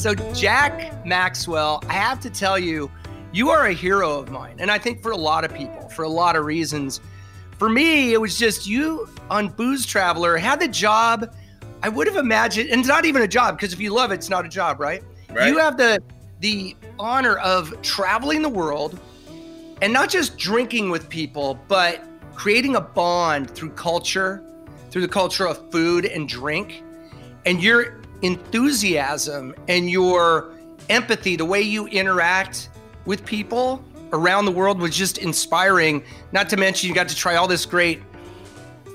So, Jack Maxwell, I have to tell you, you are a hero of mine. And I think for a lot of people, for a lot of reasons. For me, it was just you on Booze Traveler had the job I would have imagined, and it's not even a job because if you love it, it's not a job, right? Right. You have the the honor of traveling the world and not just drinking with people, but creating a bond through culture, through the culture of food and drink, and your enthusiasm and your empathy, the way you interact with people around the world was just inspiring. Not to mention, you got to try all this great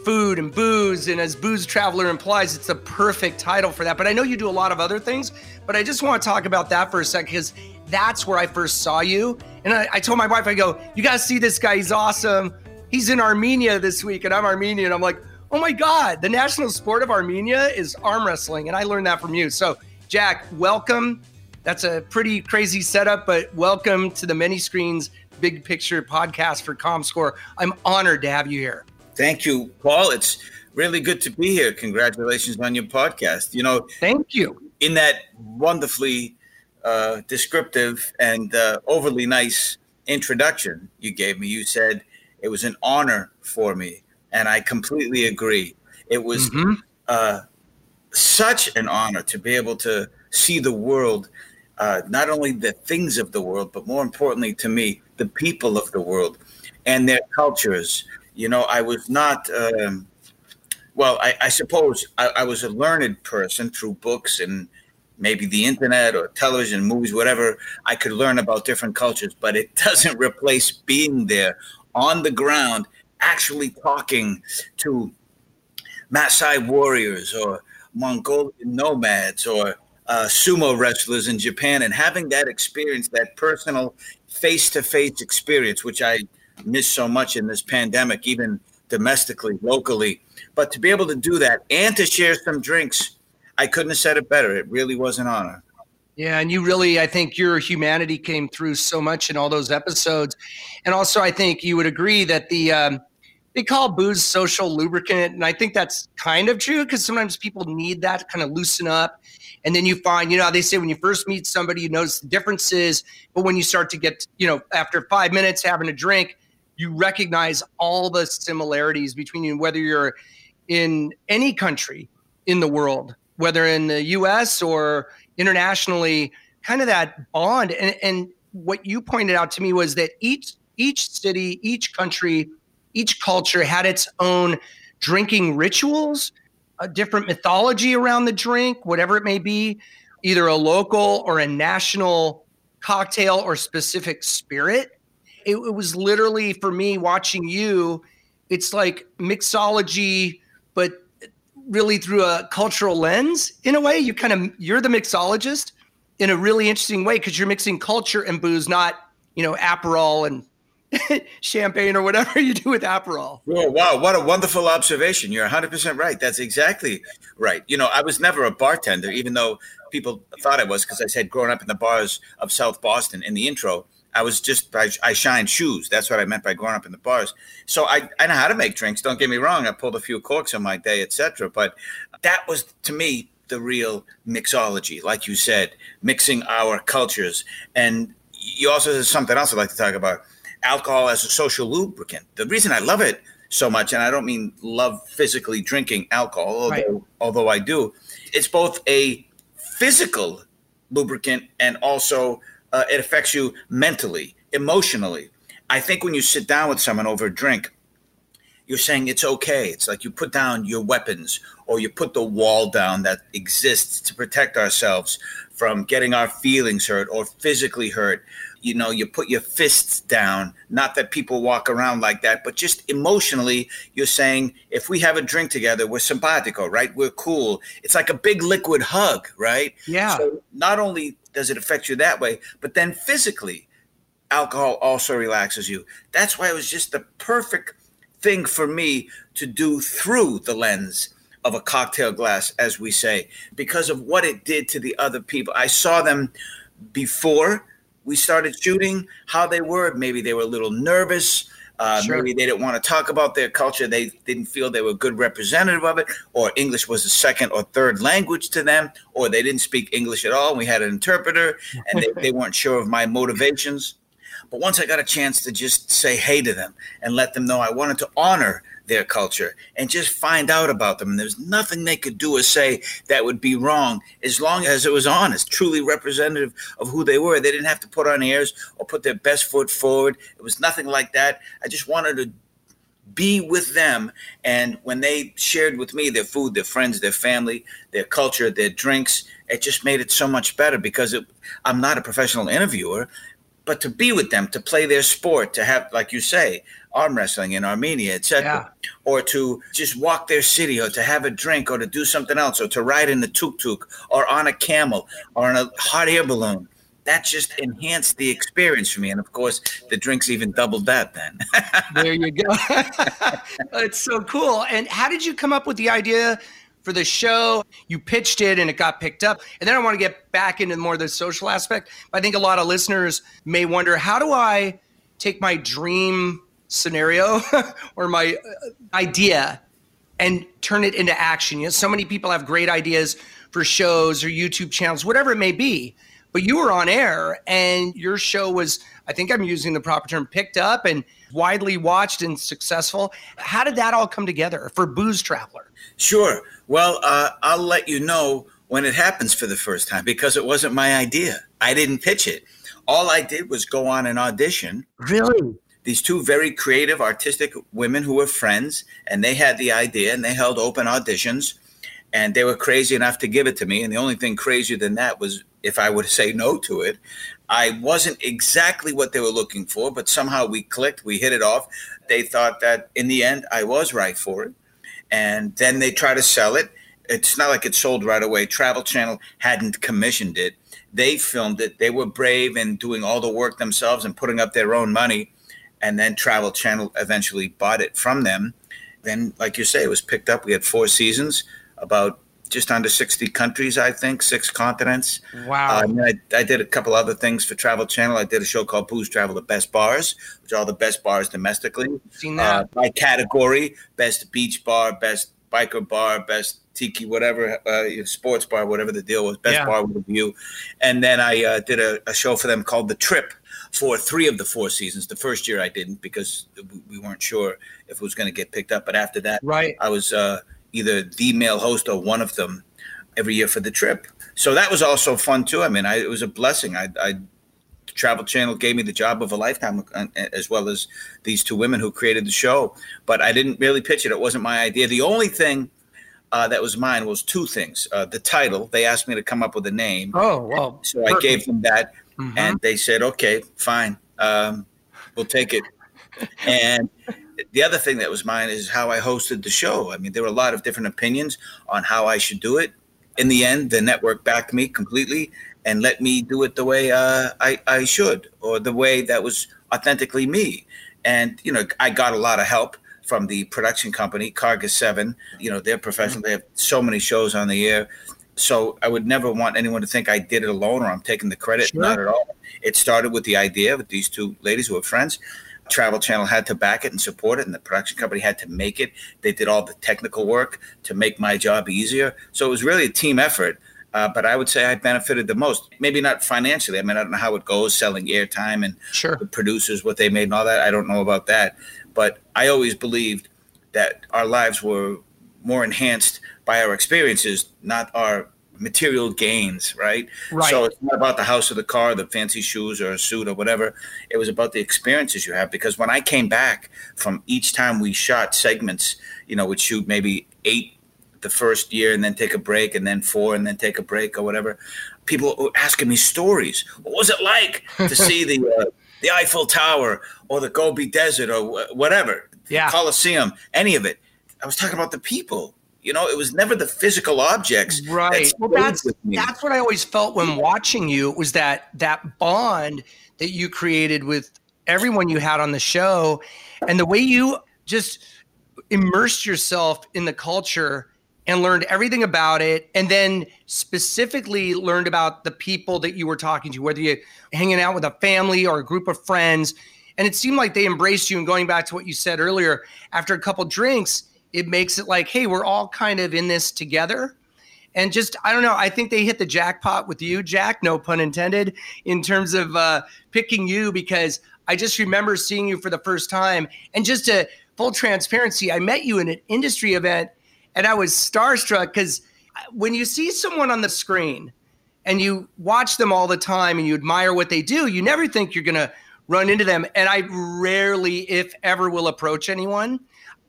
food and booze. And as Booze Traveler implies, it's the perfect title for that. But I know you do a lot of other things, but I just want to talk about that for a second because that's where I first saw you. And I, I told my wife, I go, You guys see this guy? He's awesome. He's in Armenia this week, and I'm Armenian. I'm like, Oh my God, the national sport of Armenia is arm wrestling. And I learned that from you. So, Jack, welcome. That's a pretty crazy setup, but welcome to the Many Screens Big Picture podcast for ComScore. I'm honored to have you here. Thank you, Paul. It's really good to be here. Congratulations on your podcast. You know, thank you. In that wonderfully uh, descriptive and uh, overly nice introduction you gave me, you said it was an honor for me. And I completely agree. It was mm-hmm. uh, such an honor to be able to see the world, uh, not only the things of the world, but more importantly to me, the people of the world and their cultures you know, I was not. Um, well, I, I suppose I, I, was a learned person through books and maybe the internet or television, movies, whatever. I could learn about different cultures, but it doesn't replace being there on the ground, actually talking to Maasai warriors or Mongolian nomads or uh, sumo wrestlers in Japan and having that experience, that personal face to face experience, which I missed so much in this pandemic, even domestically, locally. But to be able to do that and to share some drinks, I couldn't have said it better. It really was an honor. Yeah, and you really, I think your humanity came through so much in all those episodes, and also I think you would agree that the um, they call booze social lubricant, and I think that's kind of true because sometimes people need that to kind of loosen up, and then you find, you know, they say when you first meet somebody, you notice the differences, but when you start to get, you know, after five minutes having a drink, you recognize all the similarities between you, whether you're in any country in the world, whether in the US or internationally, kind of that bond. And, and what you pointed out to me was that each each city, each country, each culture had its own drinking rituals, a different mythology around the drink, whatever it may be, either a local or a national cocktail or specific spirit it, it was literally for me watching you. It's like mixology, but really through a cultural lens in a way. You kind of you're the mixologist in a really interesting way because you're mixing culture and booze, not you know Aperol and champagne or whatever you do with Aperol. Oh, wow. What a wonderful observation. You're 100% right. That's exactly right. You know, I was never a bartender, even though people thought I was because I said growing up in the bars of South Boston in the intro. I was just I, I shine shoes. That's what I meant by growing up in the bars. So I, I know how to make drinks. Don't get me wrong. I pulled a few corks on my day, etc. But that was to me the real mixology, like you said, mixing our cultures. And you also there's something else I'd like to talk about: alcohol as a social lubricant. The reason I love it so much, and I don't mean love physically drinking alcohol, although right. although I do, it's both a physical lubricant and also uh, it affects you mentally, emotionally. I think when you sit down with someone over a drink, you're saying it's okay. It's like you put down your weapons or you put the wall down that exists to protect ourselves from getting our feelings hurt or physically hurt. You know, you put your fists down. Not that people walk around like that, but just emotionally, you're saying if we have a drink together, we're simpatico, right? We're cool. It's like a big liquid hug, right? Yeah. So not only does it affect you that way? But then physically, alcohol also relaxes you. That's why it was just the perfect thing for me to do through the lens of a cocktail glass, as we say, because of what it did to the other people. I saw them before we started shooting, how they were. Maybe they were a little nervous, Uh, Sure. Maybe they didn't want to talk about their culture. They didn't feel they were a good representative of it, or English was a second or third language to them, or they didn't speak English at all. We had an interpreter, and they, they weren't sure of my motivations. But once I got a chance to just say hey to them and let them know I wanted to honor their culture and just find out about them, and there's nothing they could do or say that would be wrong as long as it was honest, truly representative of who they were. They didn't have to put on airs or put their best foot forward. It was nothing like that. I just wanted to be with them. And when they shared with me their food, their friends, their family, their culture, their drinks, it just made it so much better because it, I'm not a professional interviewer, but to be with them, to play their sport, to have, like you say, arm wrestling in Armenia, etc., or to just walk their city, or to have a drink, or to do something else, or to ride in the tuk tuk, or on a camel, or on a hot air balloon. That just enhanced the experience for me, and of course, the drinks even doubled that. Then there you go. it's so cool. And how did you come up with the idea for the show? You pitched it and it got picked up. And then I want to get back into more of the social aspect. I think a lot of listeners may wonder how do I take my dream scenario or my uh, idea and turn it into action? You know, so many people have great ideas for shows or YouTube channels, whatever it may be. But you were on air and your show was, I think I'm using the proper term, picked up and widely watched and successful. How did that all come together for Booze Traveler? Sure. Well, uh, I'll let you know when it happens for the first time because it wasn't my idea. I didn't pitch it. All I did was go on an audition. Really? These two very creative, artistic women who were friends, and they had the idea and they held open auditions and they were crazy enough to give it to me. And the only thing crazier than that was if I would say no to it. I wasn't exactly what they were looking for, but somehow we clicked, we hit it off. They thought that in the end I was right for it. And then they try to sell it. It's not like it sold right away. Travel Channel hadn't commissioned it. They filmed it. They were brave and doing all the work themselves and putting up their own money. And then Travel Channel eventually bought it from them. Then, like you say, it was picked up. We had four seasons, about just under 60 countries, I think, six continents. Wow. Um, I, I, did a couple other things for Travel Channel. I did a show called Booze Travel, the best bars, which are all the best bars domestically. Seen that. Uh, by category, best beach bar, best biker bar, best tiki, whatever, uh, sports bar, whatever the deal was, best Yeah. bar with a view. And then I uh, did a, a show for them called The Trip for three of the four seasons. The first year I didn't because we- we weren't sure if it was going to get picked up. But after that, Right. I was uh, either the male host or one of them every year for the trip. So that was also fun too. I mean, I, it was a blessing. I, I Travel Channel gave me the job of a lifetime, uh, as well as these two women who created the show. But I didn't really pitch it. It wasn't my idea. The only thing uh, that was mine was two things. Uh, the title. They asked me to come up with a name. Oh, well. So I gave them that, Mhm. and they said, "Okay, fine, um, we'll take it." and the other thing that was mine is how I hosted the show. I mean, there were a lot of different opinions on how I should do it. In the end, the network backed me completely and let me do it the way uh, I, I should, or the way that was authentically me. And you know, I got a lot of help from the production company, Karga Seven. You know, they're professional. They have so many shows on the air. So I would never want anyone to think I did it alone or I'm taking the credit. Sure. Not at all. It started with the idea with these two ladies who were friends. Travel Channel had to back it and support it, and the production company had to make it. They did all the technical work to make my job easier. So it was really a team effort. Uh, but I would say I benefited the most. Maybe not financially. I mean, I don't know how it goes selling airtime and Sure. the producers what they made and all that. I don't know about that, but I always believed that our lives were more enhanced by our experiences, not our material gains, right? Right. So it's not about the house or the car, the fancy shoes or a suit or whatever. It was about the experiences you have. Because when I came back from each time we shot segments, you know, we'd shoot maybe eight the first year and then take a break and then four and then take a break or whatever. People were asking me stories. What was it like to see the uh, the Eiffel Tower or the Gobi Desert or wh- whatever, Yeah. Colosseum, any of it? I was talking about the people. You know, it was never the physical objects. that Right. Well, that's that's what I always felt when watching you was that that bond that you created with everyone you had on the show, and the way you just immersed yourself in the culture and learned everything about it, and then specifically learned about the people that you were talking to, whether you're hanging out with a family or a group of friends. And it seemed like they embraced you. And going back to what you said earlier, after a couple drinks, it makes it like, hey, we're all kind of in this together. And just, I don't know, I think they hit the jackpot with you, Jack, no pun intended, in terms of uh, picking you because I just remember seeing you for the first time. And just to full transparency, I met you in an industry event and I was starstruck because when you see someone on the screen and you watch them all the time and you admire what they do, you never think you're going to run into them. And I rarely, if ever, will approach anyone.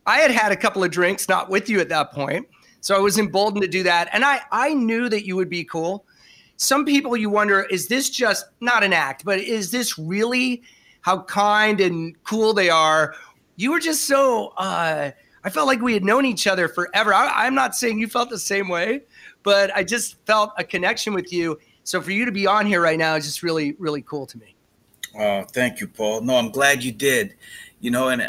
I had had a couple of drinks, not with you at that point. So I was emboldened to do that. And I, I knew that you would be cool. Some people you wonder, is this just not an act, but is this really how kind and cool they are? You were just so, uh, I felt like we had known each other forever. I, I'm not saying you felt the same way, but I just felt a connection with you. So for you to be on here right now is just really, really cool to me. Oh, thank you, Paul. No, I'm glad you did. You know, and uh,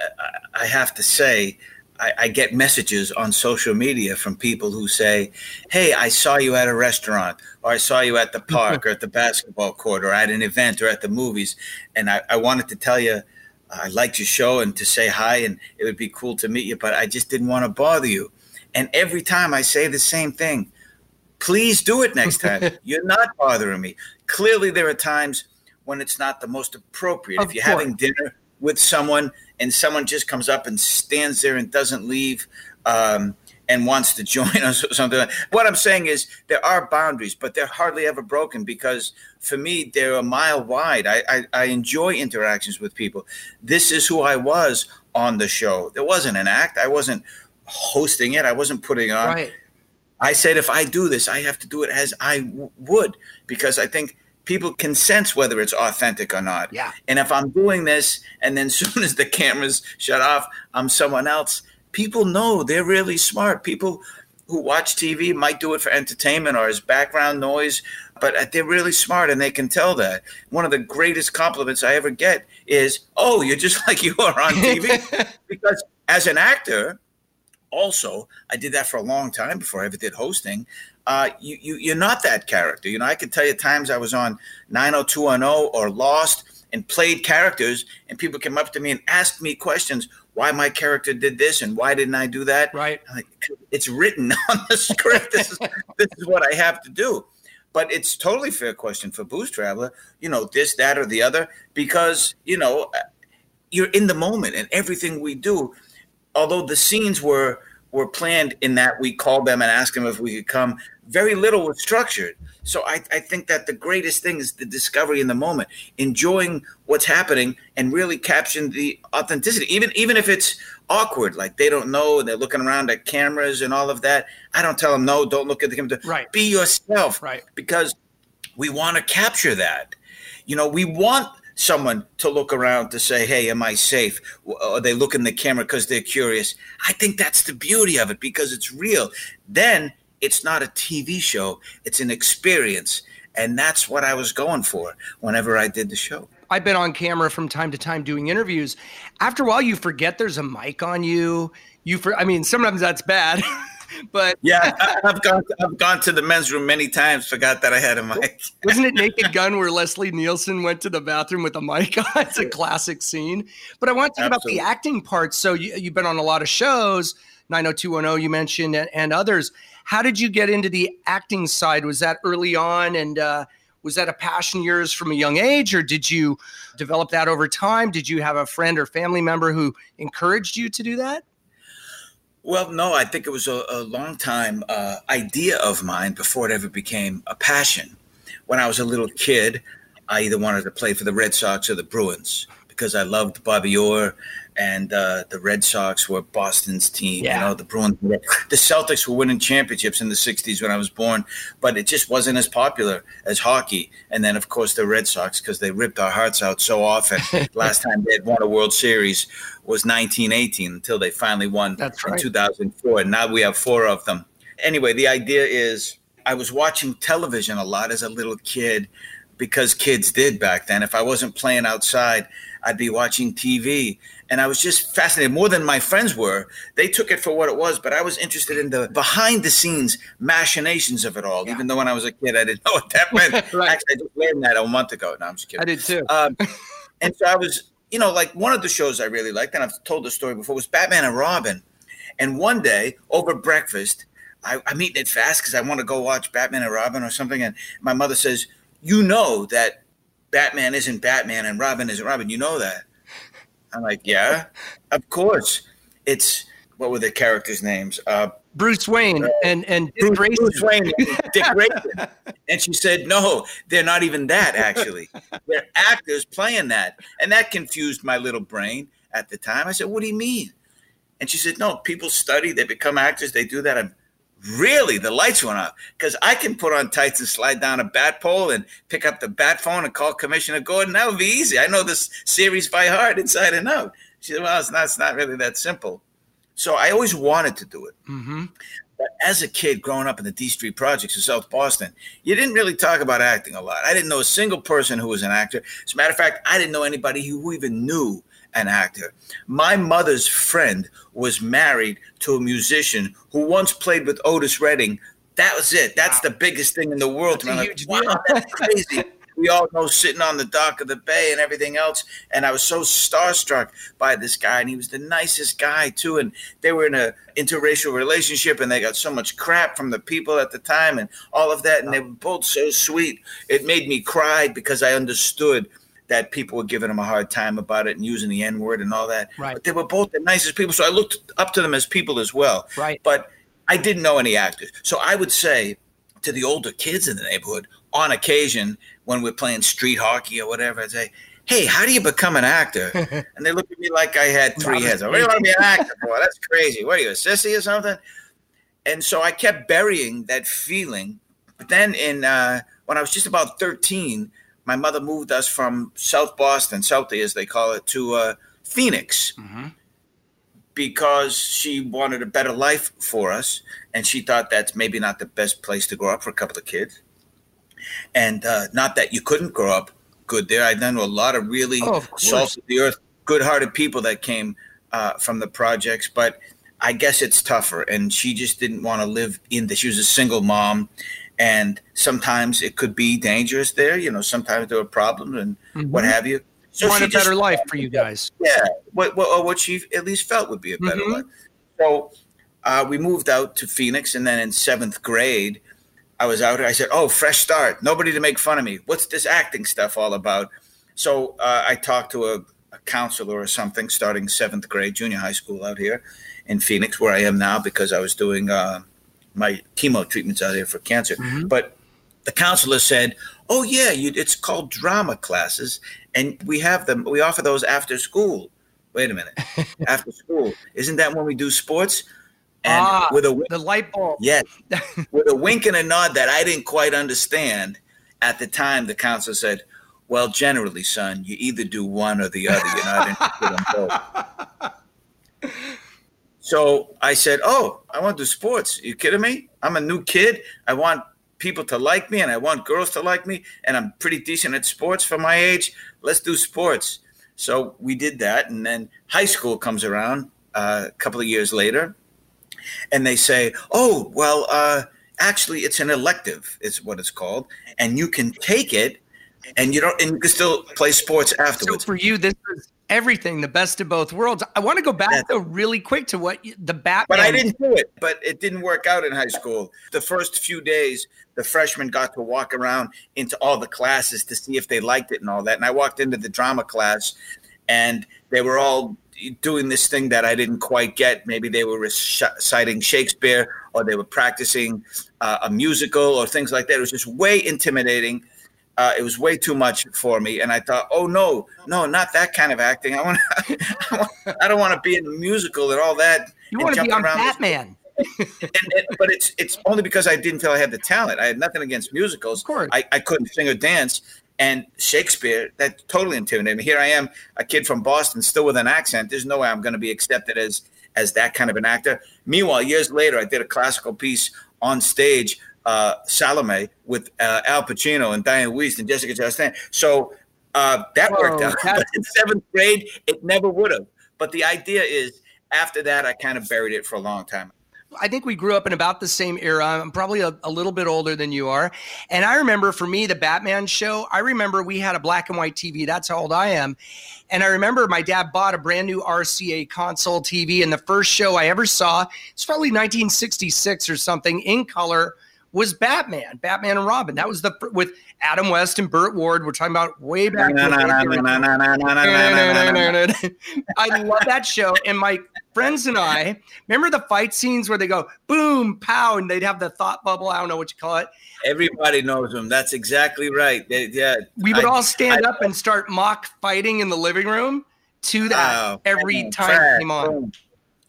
I, have to say, I, I, get messages on social media from people who say, Hey, I saw you at a restaurant, or I saw you at the park, or at the basketball court, or at an event, or at the movies. And I, I wanted to tell you, I liked your show and to say hi, and it would be cool to meet you, but I just didn't want to bother you. And every time I say the same thing, please do it next time. You're not bothering me. Clearly, there are times when it's not the most appropriate. Of if you're course. having dinner with someone and someone just comes up and stands there and doesn't leave um, and wants to join us or something. What I'm saying is there are boundaries, but they're hardly ever broken because for me, they're a mile wide. I, I, I enjoy interactions with people. This is who I was on the show. There wasn't an act. I wasn't hosting it. I wasn't putting on. Right. I said, if I do this, I have to do it as I w- would because I think – people can sense whether it's authentic or not. Yeah. And if I'm doing this and then soon as the cameras shut off, I'm someone else, people know they're really smart. People who watch TV might do it for entertainment or as background noise, but uh, they're really smart and they can tell that. One of the greatest compliments I ever get is, "Oh, you're just like you are on TV." because as an actor, also, I did that for a long time before I ever did hosting uh, you, you you're not that character. You know, I can tell you times I was on 90210 or Lost and played characters, and people came up to me and asked me questions why my character did this and why didn't I do that. Right. Like, it's written on the script. this is this is what I have to do. But it's totally fair question for Booze Traveler. You know, this, that, or the other, because you know you're in the moment, and everything we do. Although the scenes were were planned in that we called them and asked them if we could come very little was structured. So I, I think that the greatest thing is the discovery in the moment, enjoying what's happening and really capturing the authenticity. Even even if it's awkward, like they don't know and they're looking around at cameras and all of that. I don't tell them no, don't look at the camera. Right. Be yourself. Right. Because we want to capture that. You know, we want someone to look around to say, "Hey, am I safe?" Or they look in the camera because they're curious. I think that's the beauty of it because it's real. Then it's not a TV show, it's an experience. And that's what I was going for whenever I did the show. I've been on camera from time to time doing interviews. After a while, you forget there's a mic on you. You for, I mean, sometimes that's bad. but yeah, I've gone I've gone to the men's room many times. Forgot that I had a mic. Wasn't it Naked Gun where Leslie Nielsen went to the bathroom with a mic on? It's a classic scene. But I want to talk Absolutely. about the acting part. So you, you've been on a lot of shows, 90210 you mentioned, and, and others. How did you get into the acting side? Was that early on, and uh, was that a passion yours from a young age, or did you develop that over time? Did you have a friend or family member who encouraged you to do that? Well, no, I think it was a, a long time uh, idea of mine before it ever became a passion. When I was a little kid, I either wanted to play for the Red Sox or the Bruins because I loved Bobby Orr and uh, the Red Sox were Boston's team. Yeah. You know, the Bruins, the Celtics were winning championships in the '60s when I was born, but it just wasn't as popular as hockey. And then, of course, the Red Sox because they ripped our hearts out so often. Last time they had won a World Series was 1918 until they finally won That's right. in 2004. And now we have four of them. Anyway, the idea is I was watching television a lot as a little kid because kids did back then. If I wasn't playing outside, I'd be watching TV and I was just fascinated more than my friends were. They took it for what it was, but I was interested in the behind the scenes machinations of it all. Yeah. Even though when I was a kid, I didn't know what that meant. right. Actually, I just learned that a month ago. No, I'm just kidding. I did too. Um, and so I was you know, like one of the shows I really liked, and I've told the story before, was Batman and Robin. And one day over breakfast, I, am eating it fast because I want to go watch Batman and Robin or something. And my mother says, You know that Batman isn't Batman and Robin isn't Robin. You know that. I'm like, Yeah, of course. It's what were the characters' names? Uh, Bruce Wayne uh, and and Dick Bruce, Grayson. Bruce Wayne, Dick Grayson. and she said, "No, they're not even that. Actually, they're actors playing that." And that confused my little brain at the time. I said, "What do you mean?" And she said, "No, people study. They become actors. They do that." I'm really the lights went off because I can put on tights and slide down a bat pole and pick up the bat phone and call Commissioner Gordon. That would be easy. I know this series by heart, inside and out. She said, "Well, it's not. It's not really that simple." So I always wanted to do it. Mm-hmm. But as a kid growing up in the D Street projects in South Boston, you didn't really talk about acting a lot. I didn't know a single person who was an actor. As a matter of fact, I didn't know anybody who even knew an actor. My mother's friend was married to a musician who once played with Otis Redding. That was it. That's wow. the biggest thing in the world. That's like, wow, that's crazy we all know sitting on the dock of the bay and everything else. And I was so starstruck by this guy, and he was the nicest guy too. And they were in a interracial relationship, and they got so much crap from the people at the time, and all of that. And they were both so sweet. It made me cry because I understood that people were giving him a hard time about it and using the N word and all that. Right. But they were both the nicest people, so I looked up to them as people as well. Right. But I didn't know any actors, so I would say to the older kids in the neighborhood, on occasion, when we're playing street hockey or whatever, I'd say, Hey, how do you become an actor? and they look at me like I had three heads. I really want to be an actor for? That's crazy. What are you, a sissy or something? And so I kept burying that feeling. But then in uh, when I was just about 13, my mother moved us from South Boston, Southie as they call it, to uh, Phoenix. Mm-hmm because she wanted a better life for us and she thought that's maybe not the best place to grow up for a couple of kids and uh, not that you couldn't grow up good there. I know a lot of really oh, of salt of the earth, good-hearted people that came uh, from the projects, but I guess it's tougher. And she just didn't want to live in the. She was a single mom, and sometimes it could be dangerous there. You know, sometimes there were problems and mm-hmm. what have you. So want a better life for you guys. Yeah, what, what, what she at least felt would be a better mm-hmm. life. So uh, we moved out to Phoenix, and then in seventh grade, I was out. I said, "Oh, fresh start. Nobody to make fun of me. What's this acting stuff all about?" So uh, I talked to a, a, counselor or something, starting seventh grade, junior high school out here in Phoenix, where I am now, because I was doing uh, my chemo treatments out here for cancer. Mm-hmm. But the counselor said, "Oh yeah, you, it's called drama classes, and we have them. We offer those after school." Wait a minute, after school isn't that when we do sports? And ah, with a the light bulb. Yes. with a wink and a nod that I didn't quite understand at the time, the counselor said, Well, generally, son, you either do one or the other. You're not interested in both. So I said, Oh, I want to do sports. Are you kidding me? I'm a new kid. I want people to like me and I want girls to like me. And I'm pretty decent at sports for my age. Let's do sports. So we did that. And then high school comes around uh, a couple of years later and they say, "Oh, well, uh, actually, it's an elective, is what it's called, and you can take it, and you don't, and you can still play sports afterwards." So for you, this is everything, the best of both worlds. I want to go back though really quick to what the Batman. But I didn't do it. But it didn't work out in high school. The first few days, the freshmen got to walk around into all the classes to see if they liked it and all that. And I walked into the drama class, and they were all doing this thing that I didn't quite get. Maybe they were reciting Shakespeare or they were practicing uh, a musical or things like that. It was just way intimidating. Uh, it was way too much for me, and I thought, "Oh no, no, not that kind of acting. I want, to—I don't want to be in a musical and all that." You want to be on Batman. and, and, but it's it's only because I didn't feel I had the talent. I had nothing against musicals. Of course, I, I couldn't sing or dance, and Shakespeare, that totally intimidated me. Here I am, a kid from Boston, still with an accent. There's no way I'm going to be accepted as as that kind of an actor. Meanwhile, years later, I did a classical piece on stage, uh, Salome, with uh, Al Pacino and Dianne Wiest and Jessica Chastain. So uh, that Whoa, worked out. But in seventh grade, it never would have. But the idea is, after that, I kind of buried it for a long time. I think we grew up in about the same era. I'm probably a, a, little bit older than you are. And I remember for me, the Batman show, I remember we had a black and white TV. That's how old I am. And I remember my dad bought a brand new RCA console TV. And the first show I ever saw, it's probably 1966 or something in color was Batman, Batman and Robin. That was the with Adam West and Burt Ward. We're talking about way back. I love that show. And my friends and I remember the fight scenes where they go boom, pow, and they'd have the thought bubble. I don't know what you call it. Everybody knows them. That's exactly right. They, yeah, we would I, all stand I, up and start mock fighting in the living room to that oh, every time it came on. Boom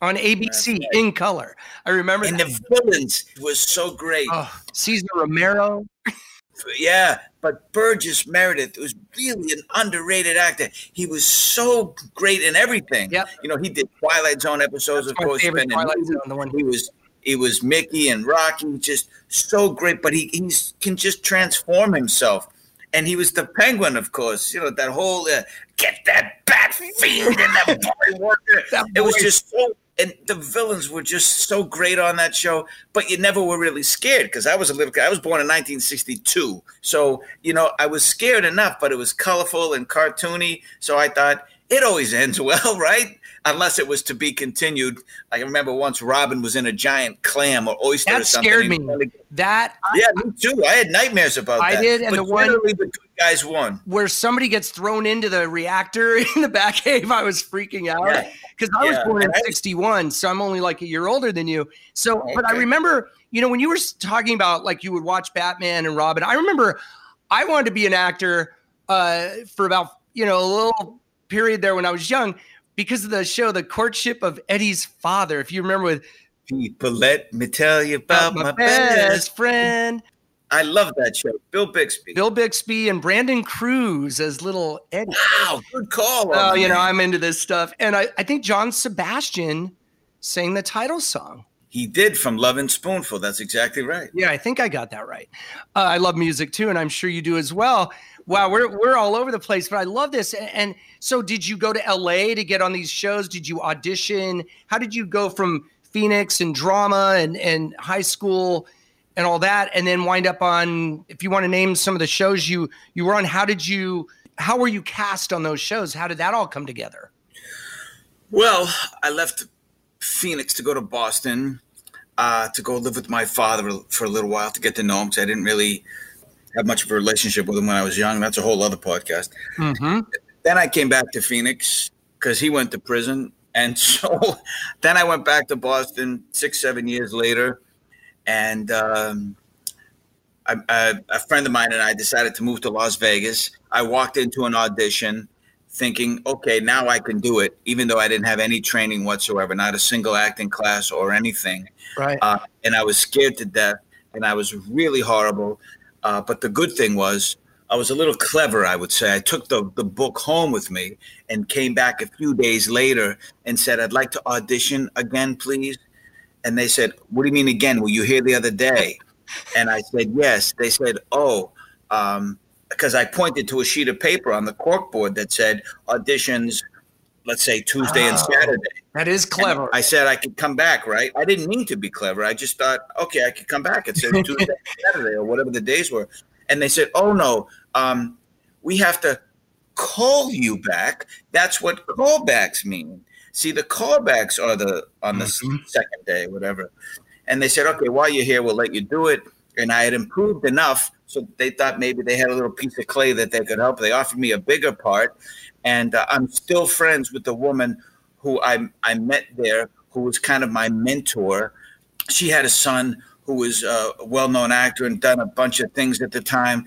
on ABC right. in color. I remember. And that. the villains was so great. Oh, Cesar Romero. yeah, but Burgess Meredith was really an underrated actor. He was so great in everything. Yeah, you know, he did Twilight Zone episodes, That's of course. Favorite Twilight Zone, the one he was. He was Mickey and Rocky, just so great. But he, he can just transform himself and he was the penguin, of course. You know that whole uh, get that bat fiend and that boy boy. It was just so and the villains were just so great on that show but you never were really scared because i was a little i was born in 1962 so you know i was scared enough but it was colorful and cartoony so i thought it always ends well right? Unless it was to be continued. I remember once robin was in a giant clam or oyster that or something scared me. that yeah me too. I had nightmares about I that. i did and but the one guys won where somebody gets thrown into the reactor in the back cave i was freaking out yeah because I was born in '61, so I'm only like a year older than you. So, okay. but I remember, you know, when you were talking about like you would watch Batman and Robin, I remember I wanted to be an actor uh, for about you know a little period there when I was young because of the show, The Courtship of Eddie's Father. If you remember with people, let me tell you about, my, my best, best friend. I love that show. Bill Bixby. Bill Bixby and Brandon Cruz as little Eddie. Wow, good call. Oh, you know, I'm into this stuff. And I, I think John Sebastian sang the title song. He did from Lovin' Spoonful. That's exactly right. Yeah, I think I got that right. Uh, I love music too, and I'm sure you do as well. Wow, we're we're all over the place, but I love this. And so, did you go to LA to get on these shows? Did you audition? How did you go from Phoenix and drama and and high school and all that and then wind up on if you want to name some of the shows you you were on how did you how were you cast on those shows? How did that all come together? Well i left phoenix to go to boston uh, to go live with my father for a little while to get to know him because i didn't really have much of a relationship with him when i was young. That's a whole other podcast. Mm-hmm. then i came back to phoenix because he went to prison and so then i went back to boston six seven years later and um, I, I, a friend of mine and I decided to move to Las Vegas. I walked into an audition thinking, okay, now I can do it, even though I didn't have any training whatsoever, not a single acting class or anything. Right. Uh, and I was scared to death, and I was really horrible. Uh, but the good thing was, I was a little clever, I would say. I took the, the book home with me and came back a few days later and said, I'd like to audition again, please. And they said, What do you mean again? Were you here the other day? And I said, Yes. They said, Oh, um, because I pointed to a sheet of paper on the corkboard that said auditions, let's say Tuesday oh, and Saturday. That is clever. And I said I could come back, right? I didn't mean to be clever. I just thought, okay, I could come back. It said Tuesday and Saturday or whatever the days were. And they said, oh no, um, we have to call you back. That's what callbacks mean. See, the callbacks are the on the mm-hmm. second day, whatever. And they said, okay, while you're here, we'll let you do it. And I had improved enough, so they thought maybe they had a little piece of clay that they could help. They offered me a bigger part, and uh, I'm still friends with the woman who I I met there, who was kind of my mentor. She had a son who was a well-known actor and done a bunch of things at the time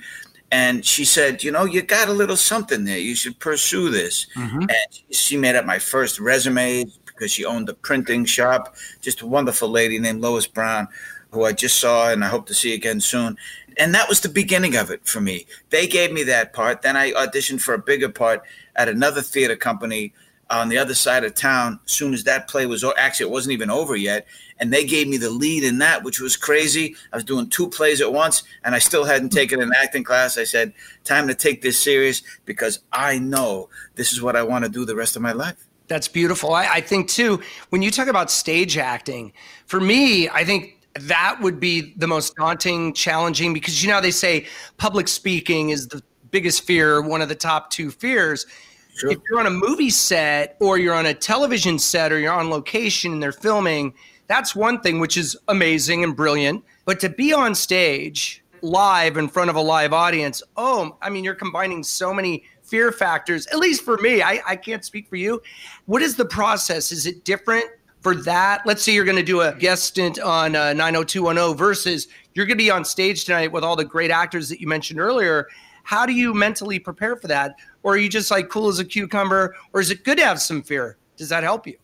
and she said, "You know, you got a little something there. You should pursue this." Mm-hmm. And she made up my first resume because she owned a printing shop. Just a wonderful lady named Lois Brown, who I just saw and I hope to see again soon. And that was the beginning of it for me. They gave me that part. Then I auditioned for a bigger part at another theater company on the other side of town. As soon as that play was actually, it wasn't even over yet, and they gave me the lead in that, which was crazy. I was doing two plays at once, and I still hadn't taken an acting class. I said, "Time to take this serious because I know this is what I want to do the rest of my life." That's beautiful. I, I think too, when you talk about stage acting, for me, I think that would be the most daunting, challenging because you know they say public speaking is the biggest fear, one of the top two fears. Sure. If you're on a movie set or you're on a television set or you're on location and they're filming, that's one thing which is amazing and brilliant. But to be on stage live in front of a live audience, oh, I mean, you're combining so many fear factors, at least for me. I, I can't speak for you. What is the process? Is it different for that? Let's say you're going to do a guest stint on uh, 90210 versus you're going to be on stage tonight with all the great actors that you mentioned earlier. How do you mentally prepare for that? Or are you just like cool as a cucumber? Or is it good to have some fear? Does that help you?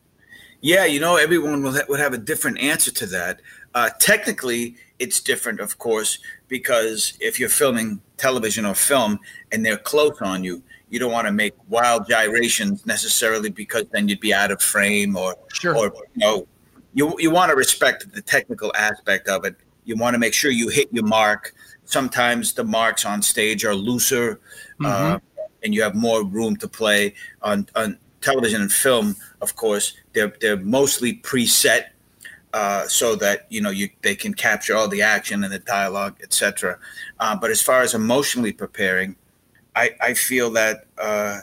Yeah, you know, everyone will ha- would have a different answer to that. Uh, technically, it's different, of course, because if you're filming television or film and they're close on you, you don't want to make wild gyrations necessarily because then you'd be out of frame or sure. or you know you you want to respect the technical aspect of it. You want to make sure you hit your mark. Sometimes the marks on stage are looser, mm-hmm. uh, and you have more room to play on on television and film. Of course, they're they're mostly preset. Uh, so that you know you they can capture all the action and the dialogue, etc. Uh, but as far as emotionally preparing, I, I feel that uh,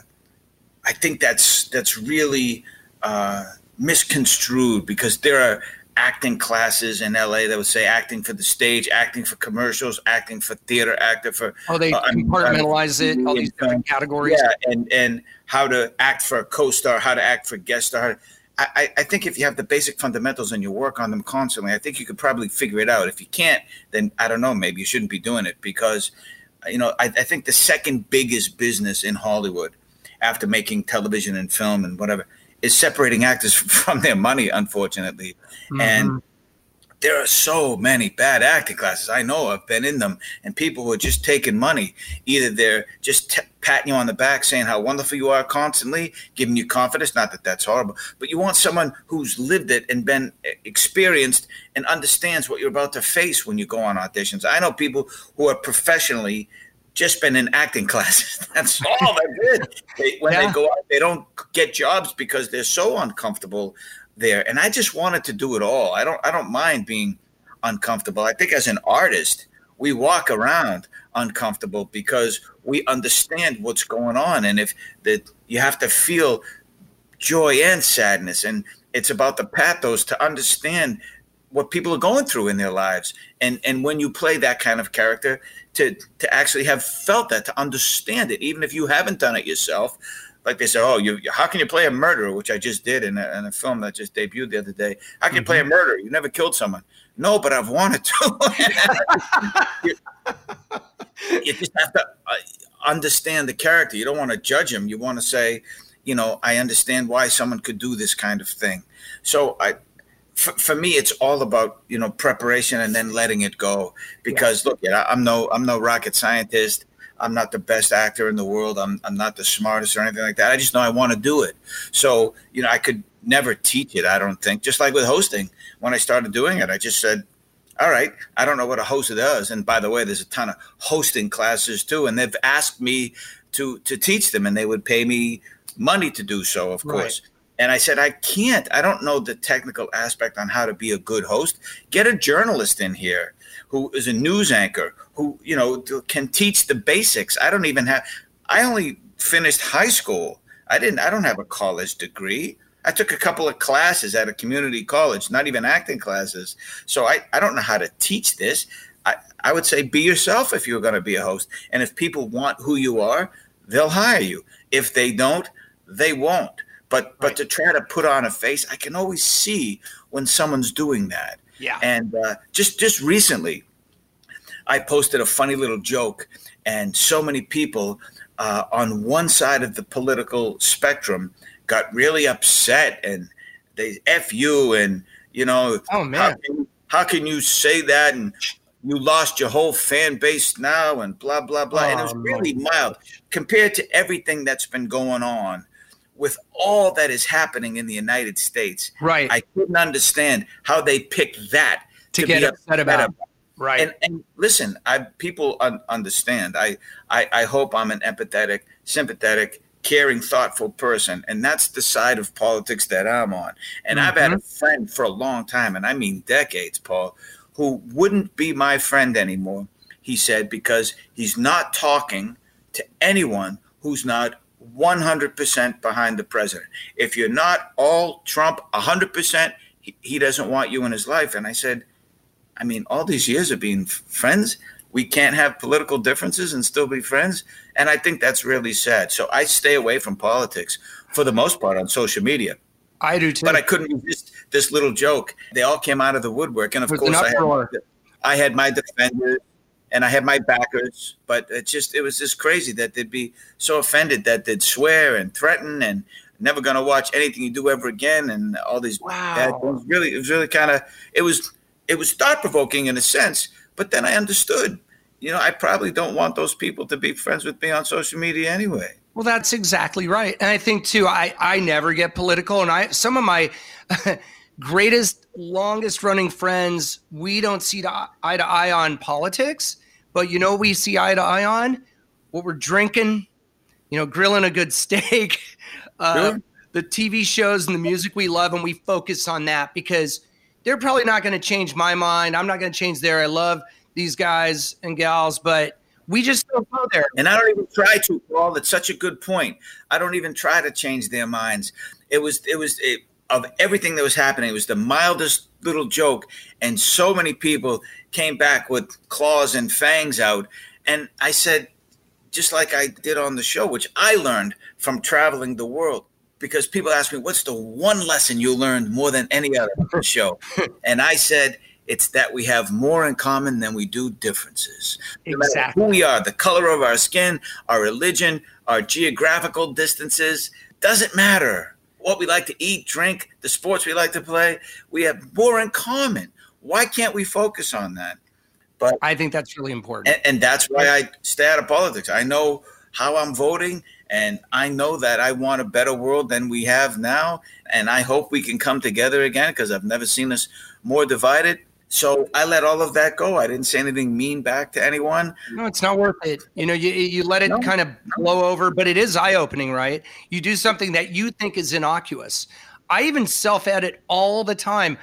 I think that's that's really uh, misconstrued because there are acting classes in LA that would say acting for the stage, acting for commercials, acting for theater, acting for oh they uh, compartmentalize it all these different categories. Yeah, and and how to act for a co-star, how to act for guest star. I, I think if you have the basic fundamentals and you work on them constantly, I think you could probably figure it out. If you can't, then I don't know, maybe you shouldn't be doing it because you know, I, I, think the second biggest business in Hollywood after making television and film and whatever is separating actors from their money, unfortunately. Mm-hmm. And there are so many bad acting classes. I know I've been in them, and people who are just taking money. Either they're just t- patting you on the back, saying how wonderful you are constantly, giving you confidence. Not that that's horrible, but you want someone who's lived it and been experienced and understands what you're about to face when you go on auditions. I know people who are professionally just been in acting classes. That's oh, all they did. They, when yeah. they go out, they don't get jobs because they're so uncomfortable there. And I just wanted to do it all. I don't I don't mind being uncomfortable. I think as an artist, we walk around uncomfortable because we understand what's going on. And if that you have to feel joy and sadness. And it's about the pathos to understand what people are going through in their lives. And and when you play that kind of character, to to actually have felt that, to understand it, even if you haven't done it yourself, like they say, oh, you how can you play a murderer, which I just did in a, in a film that just debuted the other day. How can mm-hmm. you play a mm-hmm. murderer? You never killed someone. No, but I've wanted to. you, you, just have to uh, understand the character. You don't want to judge him. You want to say, you know, I understand why someone could do this kind of thing. So I, for, for me, it's all about you know preparation and then letting it go. Because yeah. look, I'm no I'm no rocket scientist. I'm not the best actor in the world. I'm, I'm not the smartest or anything like that. I just know I want to do it. So, you know, I could never teach it, I don't think. Just like with hosting, when I started doing it, I just said, all right, I don't know what a host does. And by the way, there's a ton of hosting classes too. And they've asked me to to teach them and they would pay me money to do so, of course. And I said, I can't. I don't know the technical aspect on how to be a good host. Get a journalist in here who is a news anchor who you know can teach the basics. I don't even have. I only finished high school. I didn't. I don't have a college degree. I took a couple of classes at a community college, not even acting classes. So I, I don't know how to teach this. I, I would say be yourself if you're going to be a host. And if people want who you are, they'll hire you. If they don't, they won't. But right. but to try to put on a face, I can always see when someone's doing that. Yeah. And uh, just just recently, I posted a funny little joke, and so many people uh, on one side of the political spectrum got really upset and they f you and you know oh man how can, how can you say that and you lost your whole fan base now and blah blah blah oh, and it was oh, really mild compared to everything that's been going on with all that is happening in the United States. Right. I couldn't understand how they picked that to, to get upset, about. about. Right. And, and listen, I people un- understand. I, I I hope I'm an empathetic, sympathetic, caring, thoughtful person. And that's the side of politics that I'm on. And mm-hmm. I've had a mm-hmm. friend for a long time, and I mean decades, Paul, who wouldn't be my friend anymore, he said, because he's not talking to anyone who's not 100% behind the president. If you're not all Trump 100%, he, he doesn't want you in his life. And I said, I mean, all these years of being friends, we can't have political differences and still be friends. And I think that's really sad. So I stay away from politics for the most part on social media. I do too. But I couldn't resist this little joke. They all came out of the woodwork. And of course, I had, I had my defenders and I had my backers, but it just it was just crazy that they'd be so offended that they'd swear and threaten and never going to watch anything you do ever again and all these wow. bad things. Really, it was really kind of it was it was thought provoking in a sense, but then I understood. You know, I probably don't want those people to be friends with me on social media anyway. Well, that's exactly right, and I think too. I I never get political, and I some of my. greatest, longest running friends, we don't see eye to eye on politics. But you know, we see eye to eye on what we're drinking, you know, grilling a good steak, uh, the TV shows and the music we love, and we focus on that because they're probably not going to change my mind. I'm not going to change their. I love these guys and gals, but we just don't go there. And I don't even try to, Paul. That's such a good point. I don't even try to change their minds. It was, it was, it, of everything that was happening, it was the mildest little joke, and so many people came back with claws and fangs out. And I said, just like I did on the show, which I learned from traveling the world, because people ask me, what's the one lesson you learned more than any other show? and I said, it's that we have more in common than we do differences. No exactly. who we are, the color of our skin, our religion, our geographical distances, doesn't matter. What we like to eat, drink, the sports we like to play, we have more in common. Why can't we focus on that? But I think that's really important. And, and that's why I stay out of politics. I know how I'm voting, and I know that I want a better world than we have now. And I hope we can come together again because I've never seen us more divided. So I let all of that go. I didn't say anything mean back to anyone. No, it's not worth it. You know, you you let it no, kind of blow over, but it is eye opening, right? You do something that you think is innocuous. I even self edit all the time.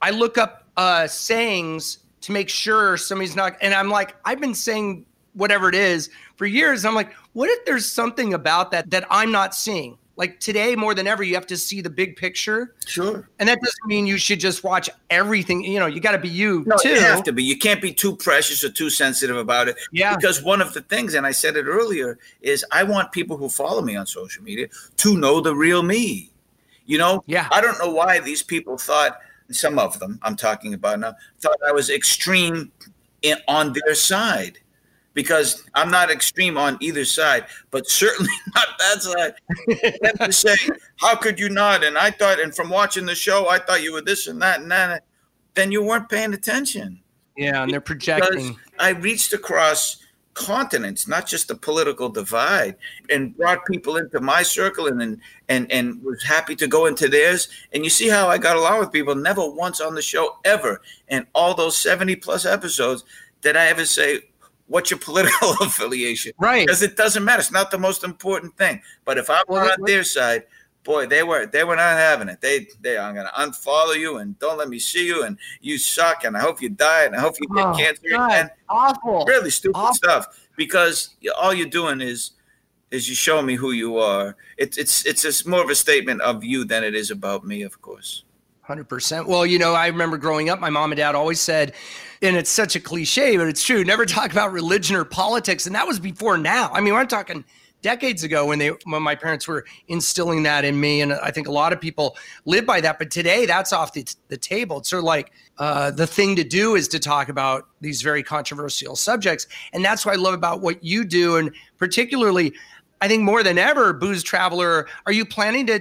I look up uh, sayings to make sure somebody's not, and I'm like, I've been saying whatever it is for years. I'm like, what if there's something about that that I'm not seeing? Like today, more than ever, you have to see the big picture. Sure. And that doesn't mean you should just watch everything. You know, you got to be you no, too. You have to be. You can't be too precious or too sensitive about it. Yeah. Because one of the things, and I said it earlier, is I want people who follow me on social media to know the real me. You know, yeah. I don't know why these people thought some of them I'm talking about now thought I was extreme in, on their side because I'm not extreme on either side, but certainly not that side. to say, how could you not? And I thought, and from watching the show, I thought you were this and that and that. Then you weren't paying attention. Yeah, and they're projecting. Because I reached across continents, not just a political divide, and brought people into my circle and, and and and was happy to go into theirs. And you see how I got along with people. Never once on the show ever, and all those seventy plus episodes, did I ever say, "What's your political affiliation?" Right, because it doesn't matter. It's not the most important thing. But if I'm well, on their side, boy, they were they were not having it. They they I'm gonna unfollow you and don't let me see you and you suck and I hope you die and I hope you get oh, cancer God, and awful, really stupid awful. stuff because all you're doing is is you show me who you are. It's it's it's just more of a statement of you than it is about me, of course. Hundred percent. Well, you know, I remember growing up, my mom and dad always said, and it's such a cliche, but it's true. Never talk about religion or politics, and that was before now. I mean, we're talking decades ago when they when my parents were instilling that in me and i think a lot of people live by that but today that's off the, the table. It's sort of like uh, the thing to do is to talk about these very controversial subjects and that's what i love about what you do and particularly i think more than ever booze traveler are you planning to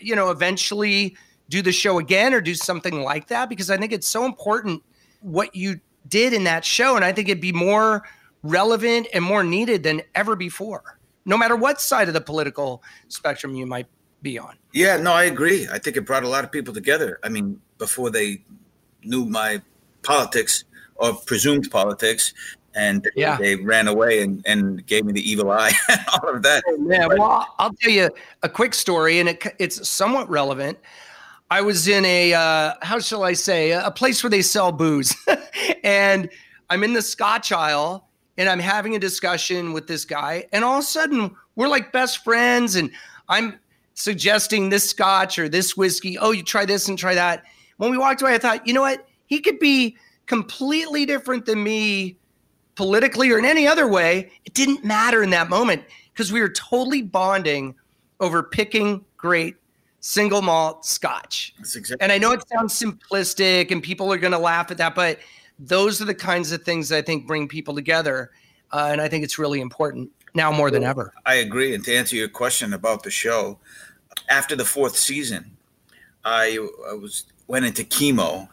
you know eventually do the show again or do something like that? Because i think it's so important what you did in that show and i think it'd be more relevant and more needed than ever before no matter what side of the political spectrum you might be on. Yeah, no, I agree. I think it brought a lot of people together. I mean, before they knew my politics or presumed politics, and yeah. they ran away and, and gave me the evil eye and all of that. Oh, yeah, well, I'll tell you a quick story, and it, it's somewhat relevant. I was in a uh, how shall I say a place where they sell booze, and I'm in the Scotch aisle, and I'm having a discussion with this guy, and all of a sudden we're like best friends, and I'm suggesting this Scotch or this whiskey. Oh, you try this and try that. When we walked away, I thought, you know what? He could be completely different than me politically or in any other way, it didn't matter in that moment because we were totally bonding over picking great single malt scotch. Exactly- and I know it sounds simplistic and people are going to laugh at that, but those are the kinds of things that I think bring people together. Uh, and I think it's really important now more than ever. I agree. And to answer your question about the show, after the fourth season, I, I was went into chemo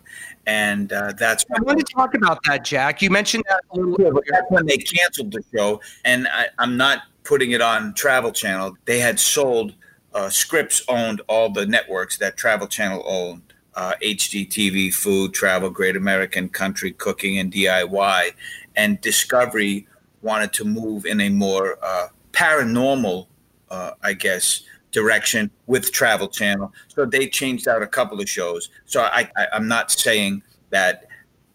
and uh, that's I want to talk about that, Jack. You mentioned that yeah, That's when they canceled the show, and I, am not putting it on Travel Channel. They had sold. Uh, Scripps owned all the networks that Travel Channel owned. Uh, HGTV, Food, Travel, Great American Country, Cooking, and DIY. And Discovery wanted to move in a more uh, paranormal, uh, I guess, direction with Travel Channel. So they changed out a couple of shows. So I, I am not saying that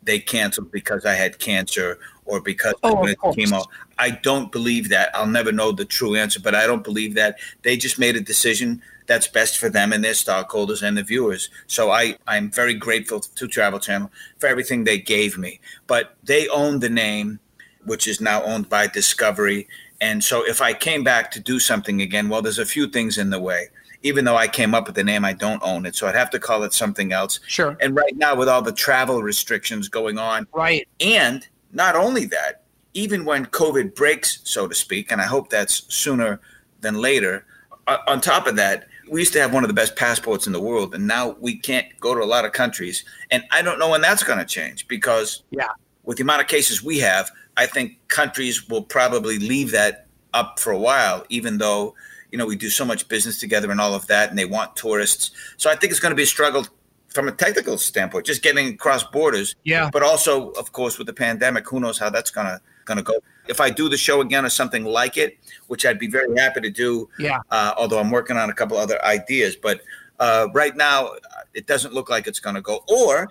they canceled because I had cancer or because oh, I went chemo. I don't believe that. I'll never know the true answer, but I don't believe that. They just made a decision that's best for them and their stockholders and the viewers. So I, I'm very grateful to Travel Channel for everything they gave me. But they own the name, which is now owned by Discovery. And so if I came back to do something again, well, there's a few things in the way. Even though I came up with the name, I don't own it. So I'd have to call it something else. Sure. And right now, with all the travel restrictions going on, right. And not only that, even when COVID breaks, so to speak, and I hope that's sooner than later, uh, on top of that, we used to have one of the best passports in the world, and now we can't go to a lot of countries. And I don't know when that's going to change because, yeah, with the amount of cases we have, I think countries will probably leave that up for a while, even though you know we do so much business together and all of that, and they want tourists. So I think it's going to be a struggle from a technical standpoint, just getting across borders. Yeah. But also, of course, with the pandemic, who knows how that's gonna gonna go. If I do the show again or something like it, which I'd be very happy to do. Yeah. Uh, although I'm working on a couple other ideas, but uh, right now it doesn't look like it's gonna go. Or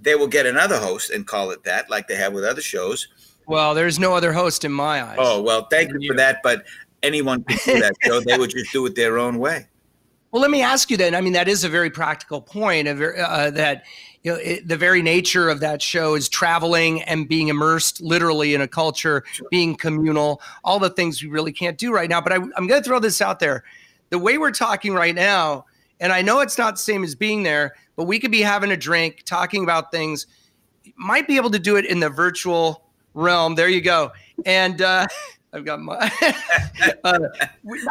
they will get another host and call it that, like they have with other shows well, there's no other host in my eyes. Oh well, thank you, you for that. But anyone can do that show. they would just do it their own way. Well, let me ask you then. I mean, that is a very practical point. Of, uh, that you know, it, the very nature of that show is traveling and being immersed literally in a culture, sure. being communal, all the things we really can't do right now. But I, I'm going to throw this out there: the way we're talking right now, and I know it's not the same as being there, but we could be having a drink, talking about things. Might be able to do it in the virtual realm. There you go. And uh, I've got my. uh,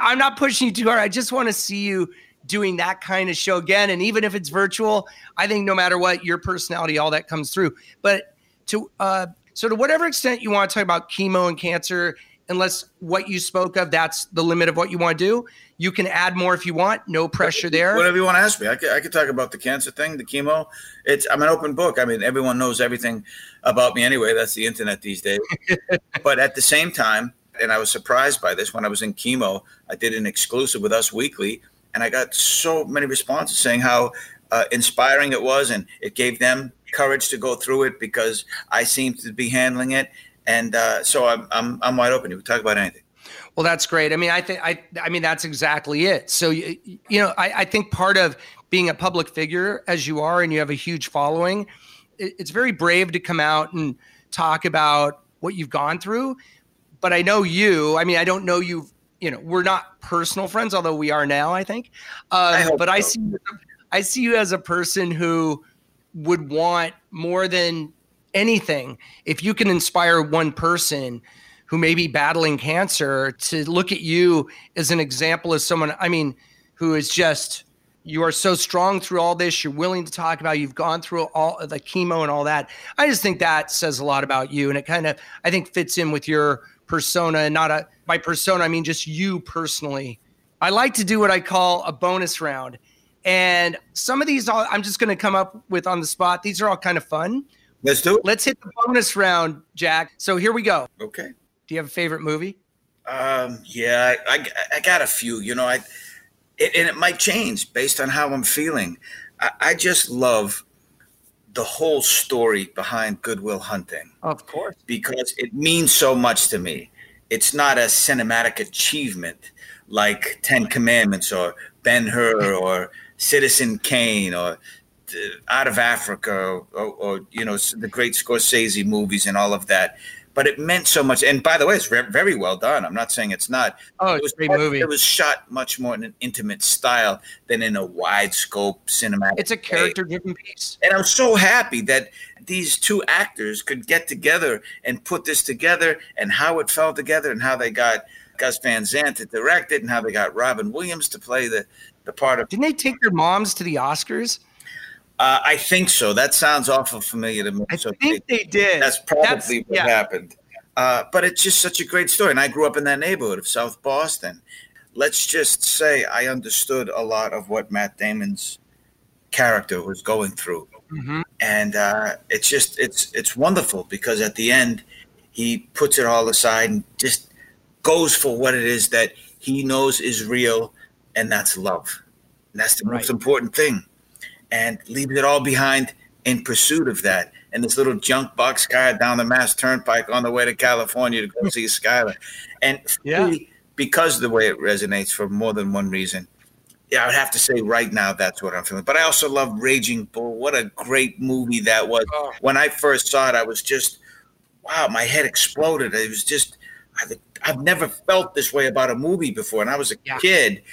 I'm not pushing you too hard. I just want to see you doing that kind of show again. And even if it's virtual, I think no matter what, your personality, all that comes through. But to uh, so to whatever extent you want to talk about chemo and cancer, unless what you spoke of, that's the limit of what you want to do. You can add more if you want. No pressure there. Whatever you want to ask me, I could, I could talk about the cancer thing, the chemo. It's I'm an open book. I mean, everyone knows everything about me anyway. That's the internet these days. but at the same time, and I was surprised by this when I was in chemo. I did an exclusive with Us Weekly, and I got so many responses saying how uh, inspiring it was, and it gave them courage to go through it because I seemed to be handling it. And uh, so I'm, I'm I'm wide open. You can talk about anything. Well, that's great. I mean, I think I I mean that's exactly it. So you, you know, I, I think part of being a public figure as you are and you have a huge following, it, it's very brave to come out and talk about what you've gone through. But I know you. I mean, I don't know you. You know, we're not personal friends, although we are now. I think. Uh, I but so. I see, I see you as a person who would want more than anything if you can inspire one person who may be battling cancer to look at you as an example of someone, I mean, who is just, you are so strong through all this. You're willing to talk about, you've gone through all the chemo and all that. I just think that says a lot about you. And it kind of, I think, fits in with your persona and not a, by persona, I mean just you personally. I like to do what I call a bonus round. And some of these I'm just going to come up with on the spot. These are all kind of fun. Let's do it. Let's hit the bonus round, Jack. So here we go. Okay. Do you have a favorite movie? Um, yeah, I, I, I got a few. You know, I it, and it might change based on how I'm feeling. I, I just love the whole story behind Good Will Hunting. Of course, because it means so much to me. It's not a cinematic achievement like Ten Commandments or Ben Hur or Citizen Kane or uh, Out of Africa or, or, or, you know the great Scorsese movies and all of that but it meant so much. And by the way, it's very well done. I'm not saying it's not. Oh, it was a great movie. It was shot much more in an intimate style than in a wide scope cinematic. It's a character driven piece. And I'm so happy that these two actors could get together and put this together and how it fell together and how they got Gus Van Sant to direct it and how they got Robin Williams to play the, the part of. Didn't they take their moms to the Oscars? Uh, I think so. That sounds awful familiar to me. I so think they, they did. That's probably that's, what yeah. happened. Uh, but it's just such a great story. And I grew up in that neighborhood of South Boston. Let's just say I understood a lot of what Matt Damon's character was going through. Mm-hmm. And uh, it's just it's it's wonderful because at the end he puts it all aside and just goes for what it is that he knows is real, and that's love. And that's the right. most important thing and leaves it all behind in pursuit of that. And this little junk box car down the Mass Turnpike on the way to California to go hmm. see Skylar. And yeah. because of the way it resonates for more than one reason, yeah, I would have to say right now that's what I'm feeling. But I also love Raging Bull. What a great movie that was. Oh. When I first saw it, I was just, wow, my head exploded. It was just, I, have never felt this way about a movie before. And I was a yeah. kid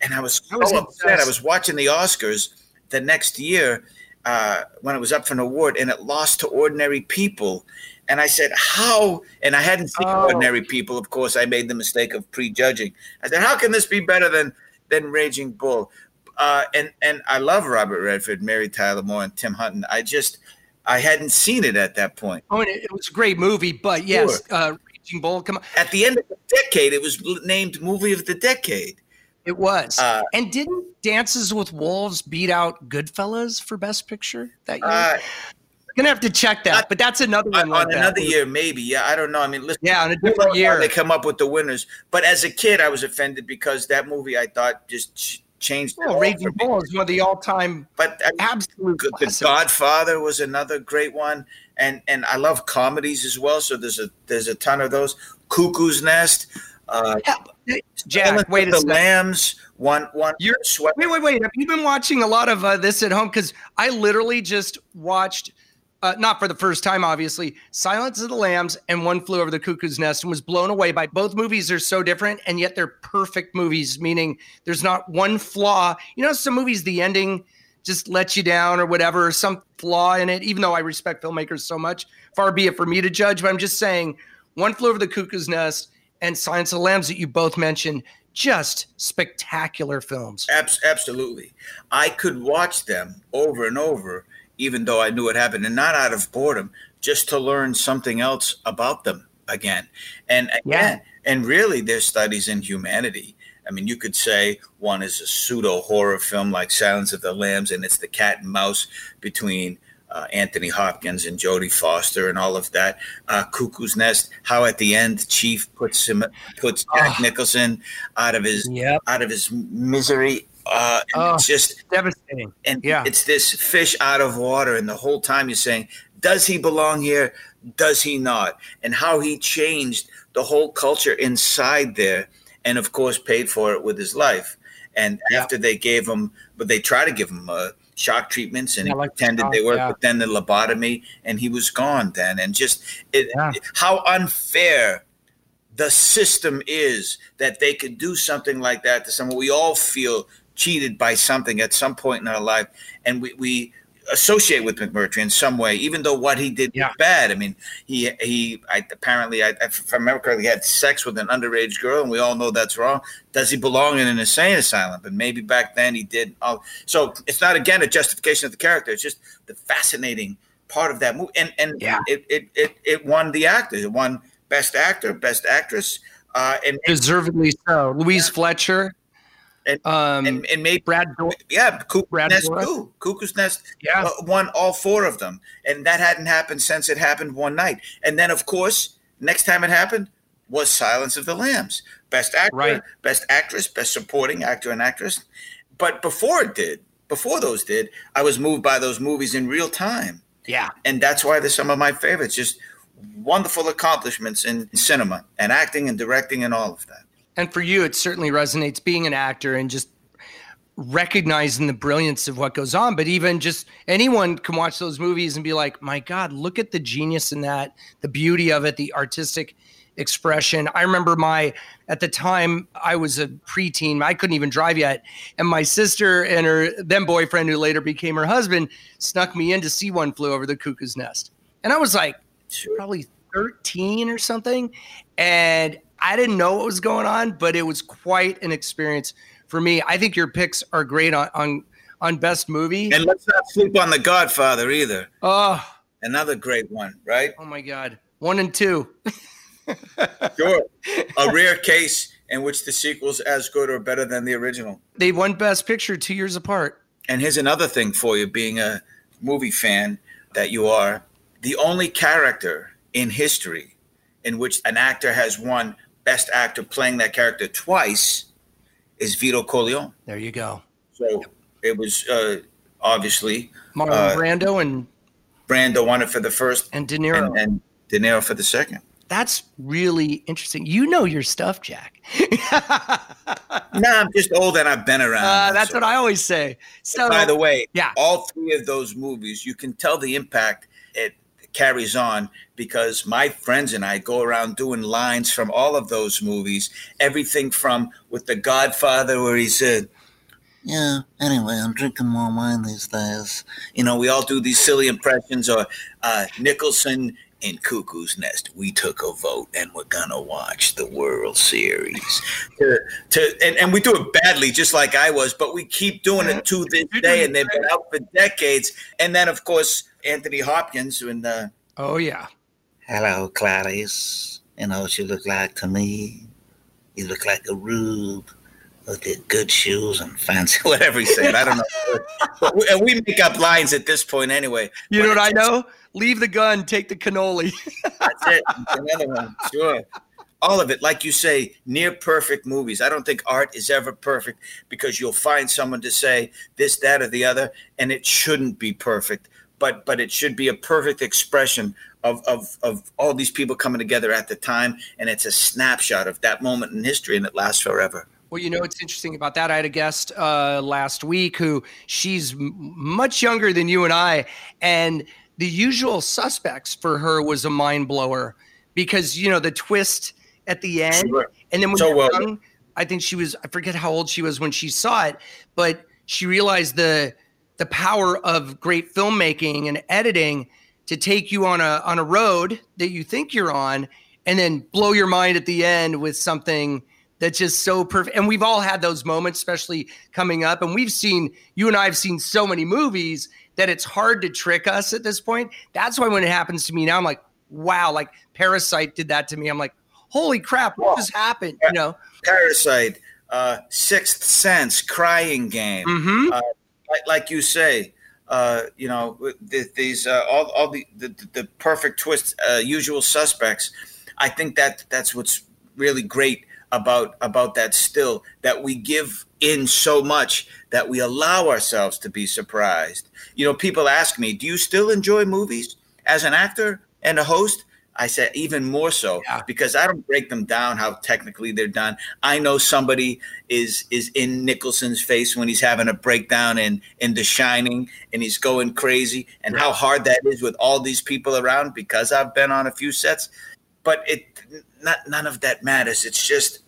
and I was so I was upset. I was watching the Oscars the next year uh, when it was up for an award and it lost to Ordinary People. And I said, How? And I hadn't seen Oh. Ordinary People. Of course, I made the mistake of prejudging. I said, How can this be better than, than Raging Bull? Uh, and, and I love Robert Redford, Mary Tyler Moore, and Tim Hutton. I just, I hadn't seen it at that point. Oh, it, was a great movie, but yes, uh, Raging Bull. Come on, At the end of the decade, it was named Movie of the Decade. It was. Uh, and didn't Dances with Wolves beat out Goodfellas for Best Picture that year? Uh, gonna have to check that, but that's another one. on like that. another year, maybe. Yeah, I don't know. I mean, listen, Yeah, on a different year. they come up with the winners. But as a kid, I was offended because that movie I thought just ch- changed. Well, Raging for. Bull is one of the all-time But I mean, absolute the classics. Godfather was another great one, and and I love comedies as well. So there's a there's a ton of those. Cuckoo's Nest. Uh, Jack, wait of a the second. Lambs. One one. You're sweat. wait, wait, wait. Have you been watching a lot of uh, this at home? Because I literally just watched, uh, not for the first time, obviously, Silence of the Lambs and One Flew Over the Cuckoo's Nest, and was blown away by both movies. Are so different, and yet they're perfect movies. Meaning, there's not one flaw. You know, some movies the ending just lets you down or whatever, or some flaw in it. Even though I respect filmmakers so much, far be it for me to judge. But I'm just saying, One Flew Over the Cuckoo's Nest and Silence of the Lambs that you both mentioned, just spectacular films. Abs- absolutely. I could watch them over and over, even though I knew what happened, and not out of boredom, just to learn something else about them again. And again, and really, there's studies in humanity. I mean, you could say one is a pseudo horror film like Silence of the Lambs, and it's the cat and mouse between uh, Anthony Hopkins and Jodie Foster and all of that. Uh, Cuckoo's Nest, how at the end Chief puts him puts Jack Oh. Nicholson out of his Yep. out of his misery. Uh, Oh. it's just Devastating. and Yeah. it's this fish out of water, and the whole time you're saying, does he belong here? Does he not? And how he changed the whole culture inside there, and of course paid for it with his life. And Yeah. after they gave him, but they try to give him uh, shock treatments, and Yeah, he like the pretended they shock, were, yeah. but then the lobotomy, and he was gone then. And just it, Yeah. how unfair the system is that they could do something like that to someone. We all feel cheated by something at some point in our life, and we, we associate with McMurphy in some way, even though what he did Yeah. was bad. I mean, he he I, apparently, I, if I remember correctly, he had sex with an underage girl, and we all know that's wrong. Does he belong in an insane asylum? But maybe back then he did. All, so it's not again a justification of the character. It's just the fascinating part of that movie, and and Yeah. it, it it it won the actor. It won best actor, best actress, uh, and Deservedly so. Louise Fletcher. And, Um, and, and maybe Brad, yeah, Cuckoo's Brad Nest Dourif? too. Cuckoo's Nest yeah, uh, won all four of them, and that hadn't happened since it happened one night. And then, of course, next time it happened was Silence of the Lambs, best actor, Right. best actress, best supporting actor and actress. But before it did, before those did, I was moved by those movies in real time, yeah. and that's why they're some of my favorites. Just wonderful accomplishments in cinema and acting and directing and all of that. And for you, it certainly resonates being an actor and just recognizing the brilliance of what goes on. But even just anyone can watch those movies and be like, my God, look at the genius in that, the beauty of it, the artistic expression. I remember my, at the time, I was a preteen, I couldn't even drive yet. And my sister and her then boyfriend, who later became her husband, snuck me in to see One Flew Over the Cuckoo's Nest. And I was like, probably 13 or something. And I didn't know what was going on, but it was quite an experience for me. I think your picks are great on on, on best movie. And let's not sleep on The Godfather either. oh, Another great one, right? oh my God. One and two. Sure. A rare case in which the sequel's as good or better than the original. They won best picture two years apart. And here's another thing for you, being a movie fan that you are. The only character in history in which an actor has won Best Actor playing that character twice is Vito Corleone. There you go. So it was uh, obviously Marlon Uh, Brando and, Brando won it for the first and De Niro. and, and De Niro for the second. That's really interesting. You know your stuff, Jack. No, I'm just old and I've been around. Uh, that's so- what I always say. So, By the way, yeah. all three of those movies, you can tell the impact carries on because my friends and I go around doing lines from all of those movies. Everything from with The Godfather, where he said, "Yeah, anyway, I'm drinking more wine these days." You know, we all do these silly impressions, or uh, Nicholson. In Cuckoo's Nest, we took a vote and we're gonna watch the World Series. to, to and, and we do it badly, just like I was, but we keep doing it to this day, and they've been out for decades. And then, of course, Anthony Hopkins and uh, oh, yeah. Hello, Clarice. You know what you look like to me? You look like a rube with the good shoes and fancy, whatever he said. I don't know. but we, and we make up lines at this point anyway. You But know what I know? Leave the gun, take the cannoli. That's it. Another one. Sure. All of it, like you say, near perfect movies. I don't think art is ever perfect because you'll find someone to say this, that, or the other, and it shouldn't be perfect. But but it should be a perfect expression of, of, of all these people coming together at the time, and it's a snapshot of that moment in history, and it lasts forever. Well, you know what's interesting about that? I had a guest uh, last week who she's m- much younger than you and I, and the usual suspects for her was a mind blower because you know the twist at the end, Sure. and then when So you're well young, I think she was I forget how old she was when she saw it, but she realized the the power of great filmmaking and editing to take you on a on a road that you think you're on and then blow your mind at the end with something that's just so perfect. And we've all had those moments, especially coming up. And we've seen you and I have seen so many movies that it's hard to trick us at this point. That's why when it happens to me now, I'm like, wow, like Parasite did that to me. I'm like, holy crap, what just happened? You know? Parasite, uh, Sixth Sense, Crying Game. hmm like, like you say, uh, you know, th- these uh, all, all the, the the perfect twists, uh, usual suspects. I think that that's what's really great about about that still that we give in so much that we allow ourselves to be surprised. You know, people ask me, "Do you still enjoy movies as an actor and a host?" I said even more so Yeah. because I don't break them down how technically they're done. I know somebody is is in Nicholson's face when he's having a breakdown in in The Shining and he's going crazy and how hard that is with all these people around because I've been on a few sets. But it not none of that matters. It's just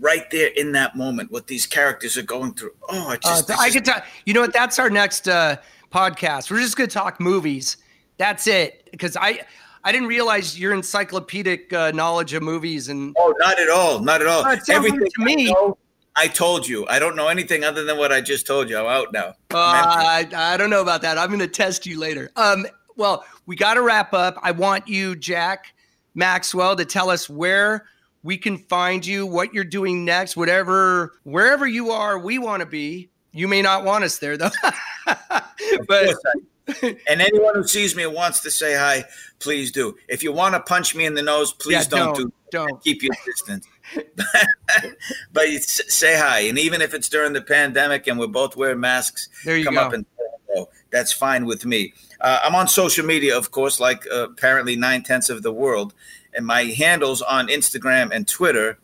right there in that moment what these characters are going through. Oh, it Uh, just, I could talk. You know what? That's our next uh, podcast. We're just going to talk movies. That's it. Because I, I didn't realize your encyclopedic uh, knowledge of movies and Oh, not at all. Not at all. Sounds like to I me- know, I told you. I don't know anything other than what I just told you. I'm out now. uh, I, I don't know about that. I'm going to test you later. Um, well, we got to wrap up. I want you, Jack Maxwell, to tell us where we can find you, what you're doing next, whatever, wherever you are, we want to be. You may not want us there though. but and anyone who sees me and wants to say hi, please do. If you want to punch me in the nose, please yeah, don't, don't, do. Don't keep your distance. but say hi, and even if it's during the pandemic and we're both wearing masks, there you come go. up and that's fine with me. Uh, I'm on social media, of course, like uh, apparently nine tenths of the world, and my handles on Instagram and Twitter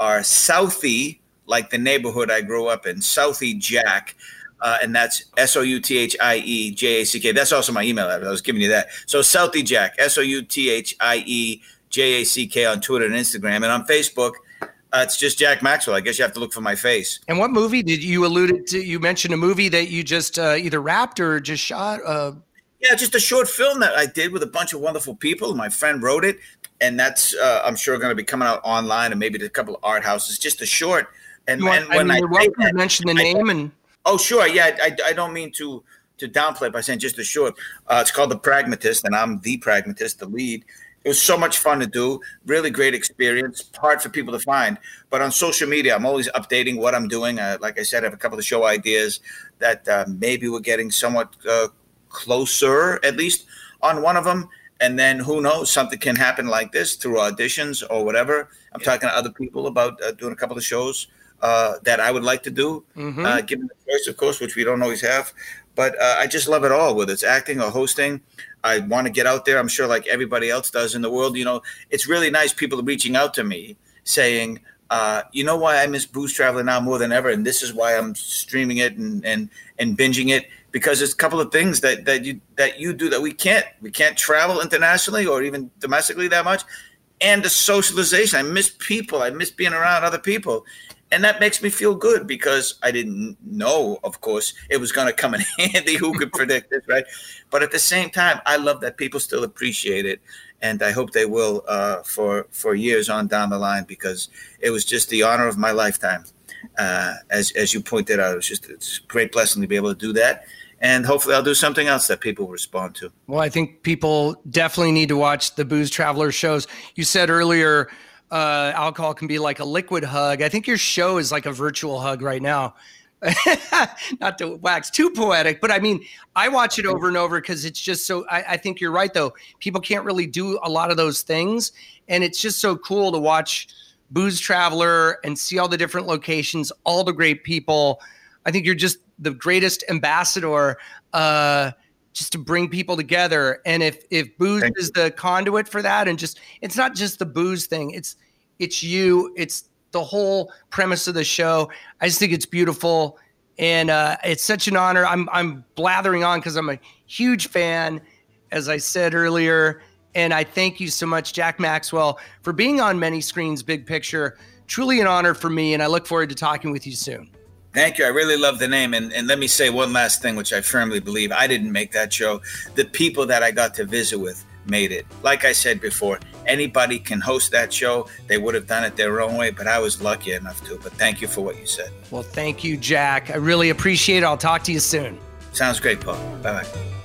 are Southie, like the neighborhood I grew up in, Southie Jack. Uh, and that's S O U T H I E J A C K. That's also my email address. I was giving you that. So Southie Jack, S O U T H I E J A C K on Twitter and Instagram, and on Facebook, uh, it's just Jack Maxwell. I guess you have to look for my face. And what movie did you alluded to? You mentioned a movie that you just uh, either wrapped or just shot. Uh... Yeah, just a short film that I did with a bunch of wonderful people. My friend wrote it, and that's uh, I'm sure going to be coming out online and maybe to a couple of art houses. Just a short. And, want, and when I, mean, I welcome to mention the name I, and. Oh sure, yeah. I, I don't mean to to downplay by saying just a short. Uh, it's called The Pragmatist, and I'm the pragmatist, the lead. It was so much fun to do. Really great experience. Hard for people to find, but on social media, I'm always updating what I'm doing. Uh, like I said, I have a couple of show ideas that uh, maybe we're getting somewhat uh, closer, at least on one of them. And then who knows, something can happen like this through auditions or whatever. I'm yeah. talking to other people about uh, doing a couple of shows uh, that I would like to do, mm-hmm. uh, given the choice, of course, which we don't always have. But uh, I just love it all, whether it's acting or hosting. I want to get out there. I'm sure, like everybody else does in the world, you know, it's really nice people reaching out to me saying, uh, you know why I miss Booze traveling now more than ever, and this is why I'm streaming it and and and binging it because there's a couple of things that that you that you do that we can't. We can't travel internationally or even domestically that much, and the socialization. I miss people. I miss being around other people, and that makes me feel good because I didn't know, of course, it was going to come in handy. Who could predict this, right? But at the same time, I love that people still appreciate it, and I hope they will uh, for for years on down the line because it was just the honor of my lifetime. Uh, as as you pointed out, it was just it's a great blessing to be able to do that, and hopefully I'll do something else that people respond to. Well, I think people definitely need to watch the Booze Traveler shows. You said earlier uh, alcohol can be like a liquid hug. I think your show is like a virtual hug right now. Not to wax too poetic, but I mean, I watch it over and over because it's just so. I, I, think you're right, though. People can't really do a lot of those things, and it's just so cool to watch Booze Traveler and see all the different locations, all the great people. I think you're just the greatest ambassador. Uh, just to bring people together. And if if booze Thank is you. the conduit for that, and just it's not just the booze thing, it's it's you, it's the whole premise of the show. I just think it's beautiful, and uh, it's such an honor. I'm I'm blathering on because I'm a huge fan, as I said earlier, and I thank you so much, Jack Maxwell, for being on many screens, big picture. Truly an honor for me, and I look forward to talking with you soon. Thank you. I really love the name. And, and let me say one last thing, which I firmly believe I didn't make that show. The people that I got to visit with made it. Like I said before, anybody can host that show. They would have done it their own way, but I was lucky enough to. But thank you for what you said. Well, thank you, Jack. I really appreciate it. I'll talk to you soon. Sounds great, Paul. Bye bye.